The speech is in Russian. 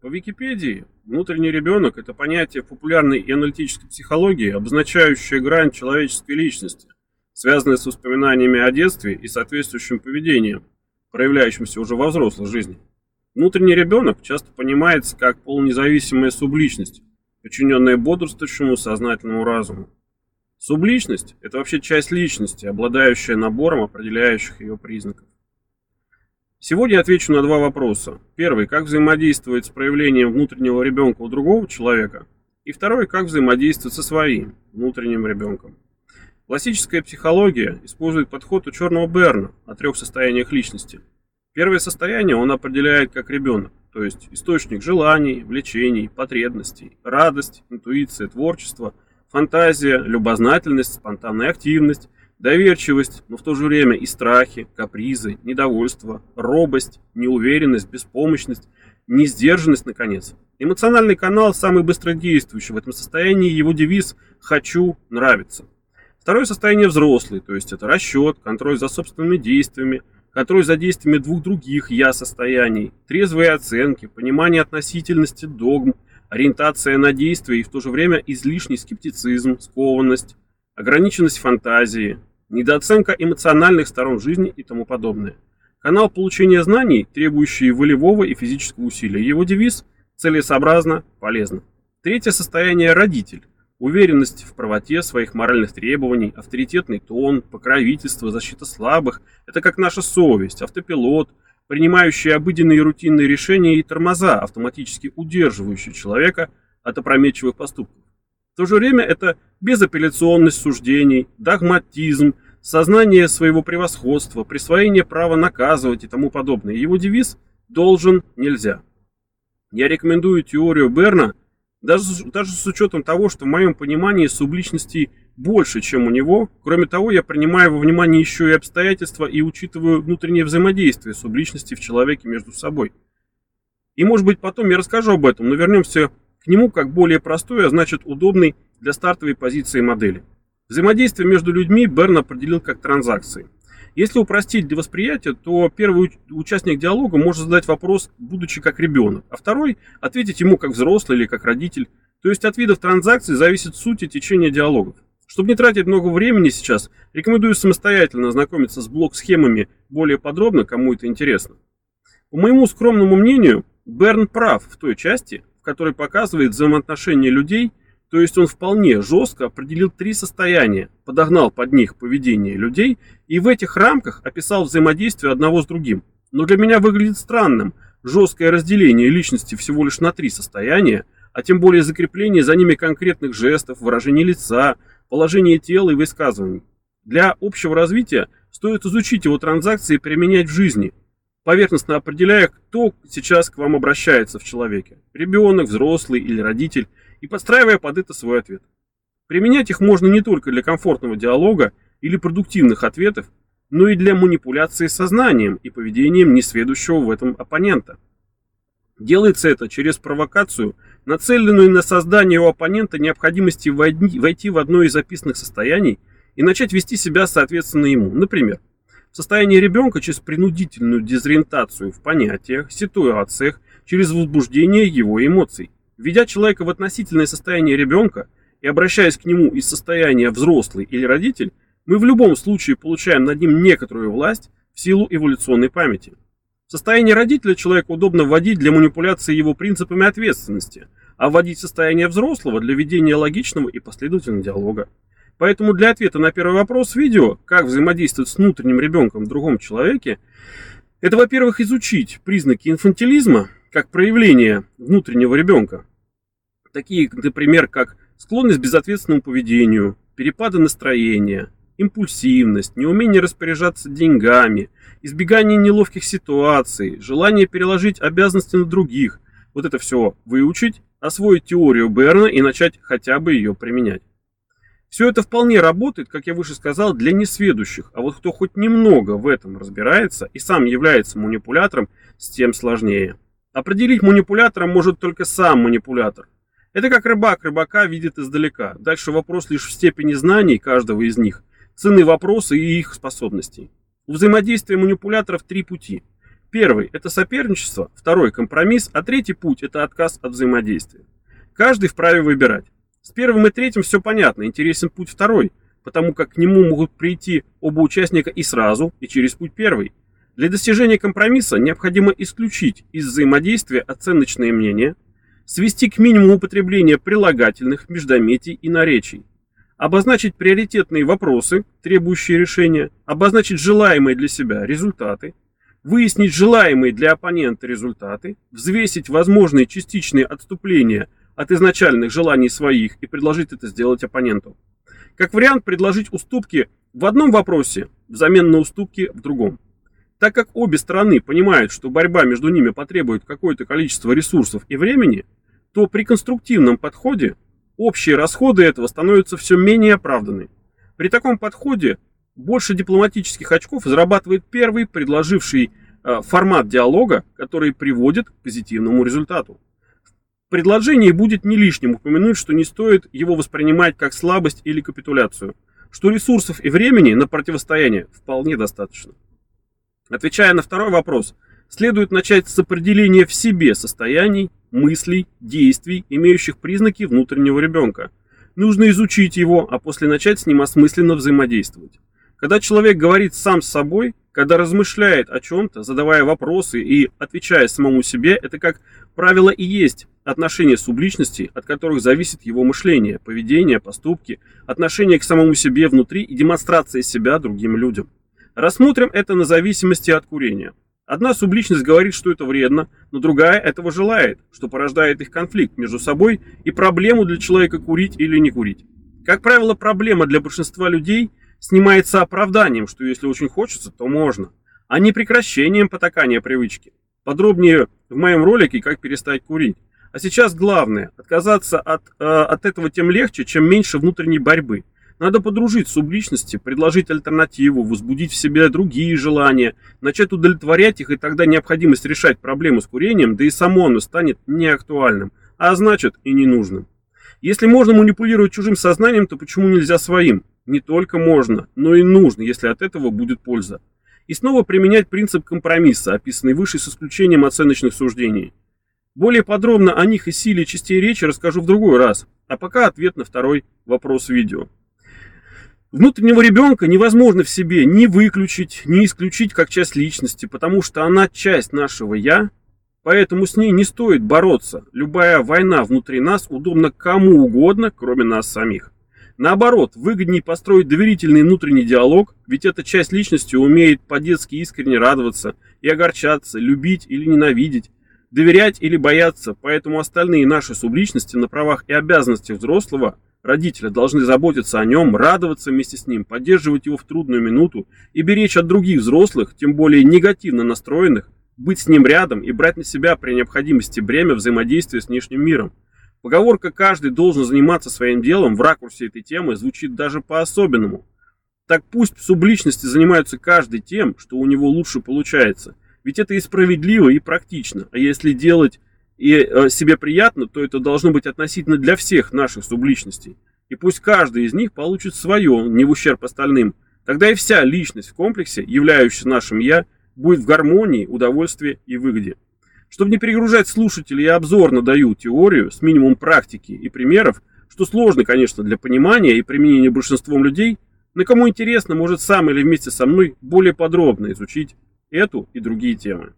По Википедии внутренний ребенок – это понятие популярной и аналитической психологии, обозначающее грань человеческой личности, связанное с воспоминаниями о детстве и соответствующим поведением, проявляющимся уже во взрослой жизни. Внутренний ребенок часто понимается как полнезависимая субличность, подчиненная бодрствующему сознательному разуму. Субличность – это вообще часть личности, обладающая набором определяющих ее признаков. Сегодня я отвечу на два вопроса. Первый – как взаимодействовать с проявлением внутреннего ребенка у другого человека. И второй – как взаимодействовать со своим внутренним ребенком. Классическая психология использует подход у Черного Берна о трех состояниях личности. Первое состояние он определяет как ребенок, то есть источник желаний, влечений, потребностей, радость, интуиция, творчество, фантазия, любознательность, спонтанная активность, Доверчивость, но в то же время и страхи, капризы, недовольство, робость, неуверенность, беспомощность, несдержанность, наконец. Эмоциональный канал самый быстродействующий. В этом состоянии его девиз «хочу нравится». Второе состояние взрослый, то есть это расчет, контроль за собственными действиями, контроль за действиями двух других «я» состояний, трезвые оценки, понимание относительности догм, ориентация на действия и в то же время излишний скептицизм, скованность, ограниченность фантазии, недооценка эмоциональных сторон жизни и тому подобное. Канал получения знаний, требующий волевого и физического усилия. Его девиз – целесообразно, полезно. Третье состояние – родитель. Уверенность в правоте своих моральных требований, авторитетный тон, покровительство, защита слабых – это как наша совесть, автопилот, принимающий обыденные и рутинные решения и тормоза, автоматически удерживающие человека от опрометчивых поступков. В то же время это безапелляционность суждений, догматизм, сознание своего превосходства, присвоение права наказывать и тому подобное. Его девиз «должен, нельзя». Я рекомендую теорию Берна, даже, даже с учетом того, что в моем понимании субличностей больше, чем у него. Кроме того, я принимаю во внимание еще и обстоятельства и учитываю внутреннее взаимодействие субличности в человеке между собой. И может быть потом я расскажу об этом, но вернемся к нему как более простой, а значит удобный для стартовой позиции модели. Взаимодействие между людьми Берн определил как транзакции. Если упростить для восприятия, то первый участник диалога может задать вопрос, будучи как ребенок, а второй ответить ему как взрослый или как родитель. То есть от видов транзакций зависит суть и течение диалогов. Чтобы не тратить много времени сейчас, рекомендую самостоятельно ознакомиться с блок-схемами более подробно, кому это интересно. По моему скромному мнению, Берн прав в той части, в которой показывает взаимоотношения людей – то есть он вполне жестко определил три состояния, подогнал под них поведение людей и в этих рамках описал взаимодействие одного с другим. Но для меня выглядит странным жесткое разделение личности всего лишь на три состояния, а тем более закрепление за ними конкретных жестов, выражений лица, положения тела и высказываний. Для общего развития стоит изучить его транзакции и применять в жизни, поверхностно определяя, кто сейчас к вам обращается в человеке. Ребенок, взрослый или родитель, и подстраивая под это свой ответ. Применять их можно не только для комфортного диалога или продуктивных ответов, но и для манипуляции сознанием и поведением несведущего в этом оппонента. Делается это через провокацию, нацеленную на создание у оппонента необходимости войти в одно из записанных состояний и начать вести себя соответственно ему. Например, в состоянии ребенка через принудительную дезориентацию в понятиях, ситуациях, через возбуждение его эмоций. Введя человека в относительное состояние ребенка и обращаясь к нему из состояния взрослый или родитель, мы в любом случае получаем над ним некоторую власть в силу эволюционной памяти. В состояние родителя человека удобно вводить для манипуляции его принципами ответственности, а вводить в состояние взрослого для ведения логичного и последовательного диалога. Поэтому для ответа на первый вопрос видео, как взаимодействовать с внутренним ребенком в другом человеке, это, во-первых, изучить признаки инфантилизма, как проявление внутреннего ребенка. Такие, например, как склонность к безответственному поведению, перепады настроения, импульсивность, неумение распоряжаться деньгами, избегание неловких ситуаций, желание переложить обязанности на других. Вот это все выучить, освоить теорию Берна и начать хотя бы ее применять. Все это вполне работает, как я выше сказал, для несведущих, а вот кто хоть немного в этом разбирается и сам является манипулятором, с тем сложнее. Определить манипулятора может только сам манипулятор. Это как рыбак рыбака видит издалека. Дальше вопрос лишь в степени знаний каждого из них, цены вопроса и их способностей. У взаимодействия манипуляторов три пути. Первый – это соперничество, второй – компромисс, а третий путь – это отказ от взаимодействия. Каждый вправе выбирать. С первым и третьим все понятно, интересен путь второй, потому как к нему могут прийти оба участника и сразу, и через путь первый. Для достижения компромисса необходимо исключить из взаимодействия оценочные мнения, свести к минимуму употребление прилагательных, междометий и наречий, обозначить приоритетные вопросы, требующие решения, обозначить желаемые для себя результаты, выяснить желаемые для оппонента результаты, взвесить возможные частичные отступления от изначальных желаний своих и предложить это сделать оппоненту. Как вариант, предложить уступки в одном вопросе взамен на уступки в другом. Так как обе стороны понимают, что борьба между ними потребует какое-то количество ресурсов и времени, то при конструктивном подходе общие расходы этого становятся все менее оправданы. При таком подходе больше дипломатических очков зарабатывает первый, предложивший э, формат диалога, который приводит к позитивному результату. Предложении будет не лишним упомянуть, что не стоит его воспринимать как слабость или капитуляцию, что ресурсов и времени на противостояние вполне достаточно. Отвечая на второй вопрос, следует начать с определения в себе состояний, мыслей, действий, имеющих признаки внутреннего ребенка. Нужно изучить его, а после начать с ним осмысленно взаимодействовать. Когда человек говорит сам с собой, когда размышляет о чем-то, задавая вопросы и отвечая самому себе, это, как правило, и есть отношения субличности, от которых зависит его мышление, поведение, поступки, отношение к самому себе внутри и демонстрация себя другим людям. Рассмотрим это на зависимости от курения. Одна субличность говорит, что это вредно, но другая этого желает, что порождает их конфликт между собой и проблему для человека курить или не курить. Как правило, проблема для большинства людей – снимается оправданием, что если очень хочется, то можно, а не прекращением потакания привычки. Подробнее в моем ролике «Как перестать курить». А сейчас главное, отказаться от, э, от этого тем легче, чем меньше внутренней борьбы. Надо подружить субличности, предложить альтернативу, возбудить в себе другие желания, начать удовлетворять их, и тогда необходимость решать проблему с курением, да и само оно станет неактуальным, а значит и ненужным. Если можно манипулировать чужим сознанием, то почему нельзя своим? Не только можно, но и нужно, если от этого будет польза. И снова применять принцип компромисса, описанный выше с исключением оценочных суждений. Более подробно о них и силе частей речи расскажу в другой раз, а пока ответ на второй вопрос видео. Внутреннего ребенка невозможно в себе ни выключить, ни исключить как часть личности, потому что она часть нашего «я», поэтому с ней не стоит бороться. Любая война внутри нас удобна кому угодно, кроме нас самих. Наоборот, выгоднее построить доверительный внутренний диалог, ведь эта часть личности умеет по-детски искренне радоваться и огорчаться, любить или ненавидеть, доверять или бояться, поэтому остальные наши субличности на правах и обязанностях взрослого родителя должны заботиться о нем, радоваться вместе с ним, поддерживать его в трудную минуту и беречь от других взрослых, тем более негативно настроенных, быть с ним рядом и брать на себя при необходимости бремя взаимодействия с внешним миром. Поговорка «каждый должен заниматься своим делом» в ракурсе этой темы звучит даже по-особенному. Так пусть субличности занимаются каждый тем, что у него лучше получается. Ведь это и справедливо, и практично. А если делать и э, себе приятно, то это должно быть относительно для всех наших субличностей. И пусть каждый из них получит свое, не в ущерб остальным. Тогда и вся личность в комплексе, являющаяся нашим «я», будет в гармонии, удовольствии и выгоде. Чтобы не перегружать слушателей, я обзорно даю теорию с минимум практики и примеров, что сложно, конечно, для понимания и применения большинством людей, но кому интересно, может сам или вместе со мной более подробно изучить эту и другие темы.